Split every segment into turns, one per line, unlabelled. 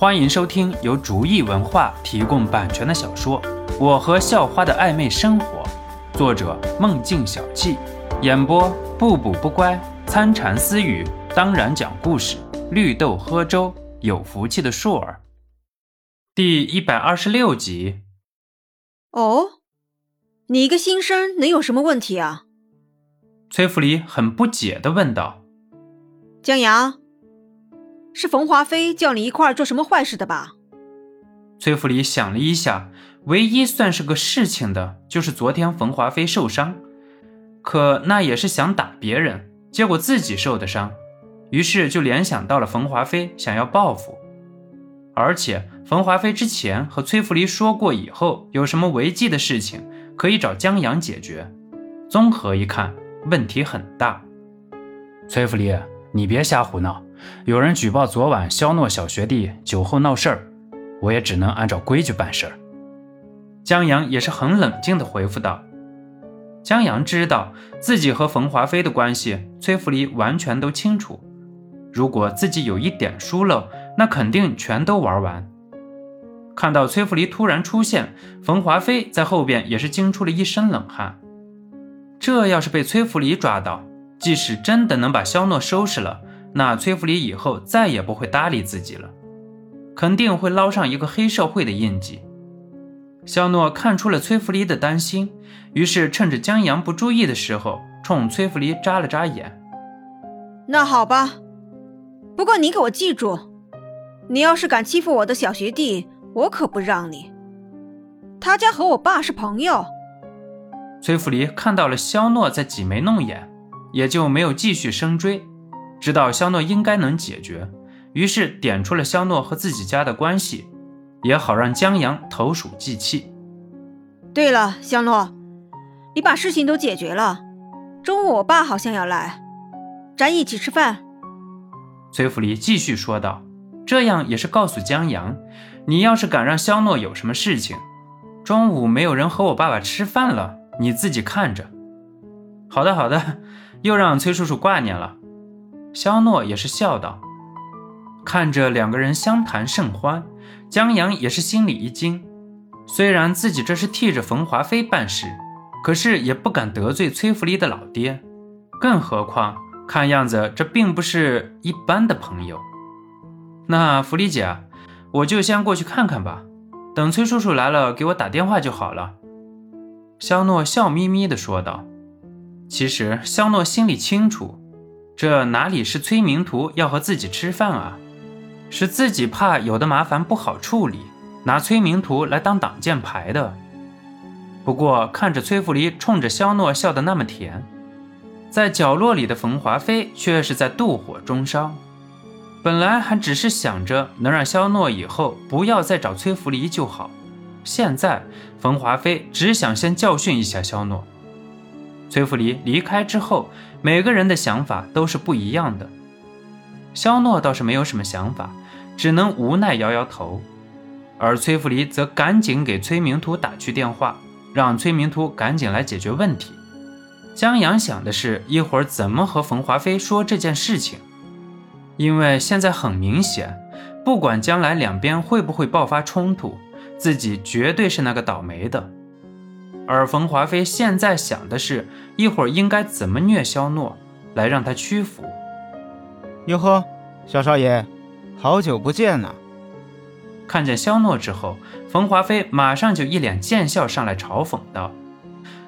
欢迎收听由竹意文化提供版权的小说《我和校花的暧昧生活》，作者梦境小憩，演播不补不乖、参禅私语，当然讲故事，绿豆喝粥，有福气的硕儿。第一百二十六集。
哦，你一个新生能有什么问题啊？
崔福黎很不解的问道。
江阳。是冯华飞叫你一块儿做什么坏事的吧？
崔福礼想了一下，唯一算是个事情的，就是昨天冯华飞受伤，可那也是想打别人，结果自己受的伤，于是就联想到了冯华飞想要报复，而且冯华飞之前和崔福礼说过，以后有什么违纪的事情可以找江阳解决。综合一看，问题很大。
崔福礼，你别瞎胡闹。有人举报昨晚肖诺小学弟酒后闹事儿，我也只能按照规矩办事儿。
江阳也是很冷静地回复道：“江阳知道自己和冯华飞的关系，崔福黎完全都清楚。如果自己有一点疏漏，那肯定全都玩完。”看到崔福黎突然出现，冯华飞在后边也是惊出了一身冷汗。这要是被崔福黎抓到，即使真的能把肖诺收拾了，那崔福礼以后再也不会搭理自己了，肯定会捞上一个黑社会的印记。肖诺看出了崔福礼的担心，于是趁着江阳不注意的时候，冲崔福礼眨了眨眼。
那好吧，不过你给我记住，你要是敢欺负我的小学弟，我可不让你。他家和我爸是朋友。
崔福礼看到了肖诺在挤眉弄眼，也就没有继续深追。知道肖诺应该能解决，于是点出了肖诺和自己家的关系，也好让江阳投鼠忌器。
对了，肖诺，你把事情都解决了，中午我爸好像要来，咱一起吃饭。
崔福利继续说道，这样也是告诉江阳，你要是敢让肖诺有什么事情，中午没有人和我爸爸吃饭了，你自己看着。好的，好的，又让崔叔叔挂念了。肖诺也是笑道，看着两个人相谈甚欢，江阳也是心里一惊。虽然自己这是替着冯华飞办事，可是也不敢得罪崔福利的老爹，更何况看样子这并不是一般的朋友。那福利姐，我就先过去看看吧，等崔叔叔来了给我打电话就好了。肖诺笑眯眯地说道。其实肖诺心里清楚。这哪里是崔明图要和自己吃饭啊？是自己怕有的麻烦不好处理，拿崔明图来当挡箭牌的。不过看着崔福黎冲着肖诺笑得那么甜，在角落里的冯华飞却是在妒火中烧。本来还只是想着能让肖诺以后不要再找崔福黎就好，现在冯华飞只想先教训一下肖诺。崔福黎离开之后，每个人的想法都是不一样的。肖诺倒是没有什么想法，只能无奈摇摇头。而崔福黎则赶紧给崔明图打去电话，让崔明图赶紧来解决问题。江阳想的是一会儿怎么和冯华飞说这件事情，因为现在很明显，不管将来两边会不会爆发冲突，自己绝对是那个倒霉的。而冯华飞现在想的是一会儿应该怎么虐肖诺，来让他屈服。
哟呵，小少爷，好久不见呐！
看见肖诺之后，冯华飞马上就一脸贱笑上来嘲讽道：“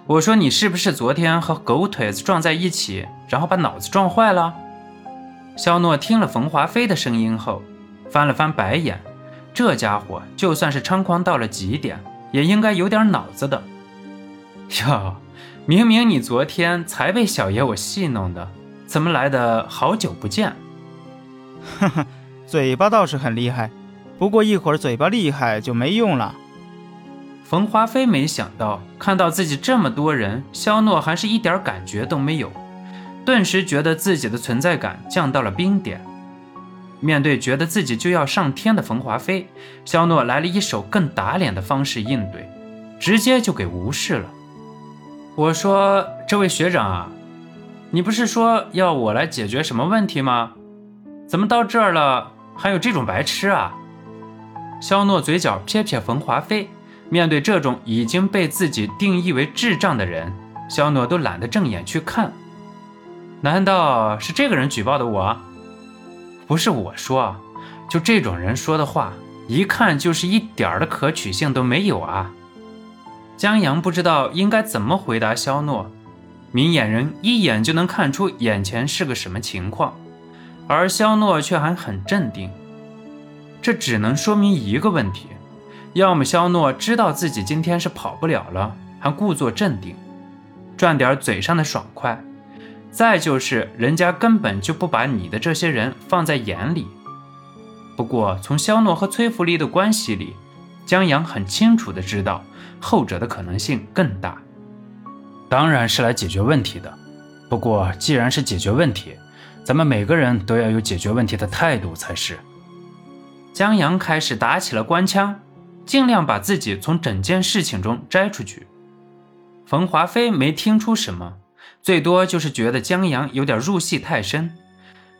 我说你是不是昨天和狗腿子撞在一起，然后把脑子撞坏了？”肖诺听了冯华飞的声音后，翻了翻白眼，这家伙就算是猖狂到了极点，也应该有点脑子的。哟，明明你昨天才被小爷我戏弄的，怎么来的好久不见？
哈哈，嘴巴倒是很厉害，不过一会儿嘴巴厉害就没用了。
冯华飞没想到看到自己这么多人，肖诺还是一点感觉都没有，顿时觉得自己的存在感降到了冰点。面对觉得自己就要上天的冯华飞，肖诺来了一手更打脸的方式应对，直接就给无视了。我说：“这位学长啊，你不是说要我来解决什么问题吗？怎么到这儿了还有这种白痴啊？”肖诺嘴角撇撇冯华飞。面对这种已经被自己定义为智障的人，肖诺都懒得正眼去看。难道是这个人举报的我？不是我说，就这种人说的话，一看就是一点的可取性都没有啊！江阳不知道应该怎么回答肖诺。明眼人一眼就能看出眼前是个什么情况，而肖诺却还很镇定。这只能说明一个问题：要么肖诺知道自己今天是跑不了了，还故作镇定，赚点嘴上的爽快；再就是人家根本就不把你的这些人放在眼里。不过从肖诺和崔福利的关系里，江阳很清楚的知道后者的可能性更大。
当然是来解决问题的，不过既然是解决问题，咱们每个人都要有解决问题的态度才是。
江阳开始打起了官腔，尽量把自己从整件事情中摘出去。冯华飞没听出什么，最多就是觉得江阳有点入戏太深。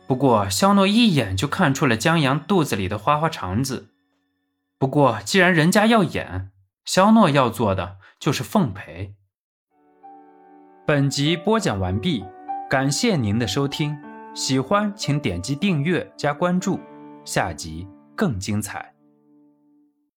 不过肖诺一眼就看出了江阳肚子里的花花肠子。不过既然人家要演，肖诺要做的就是奉陪。本集播讲完毕，感谢您的收听，喜欢请点击订阅加关注，下集更精彩。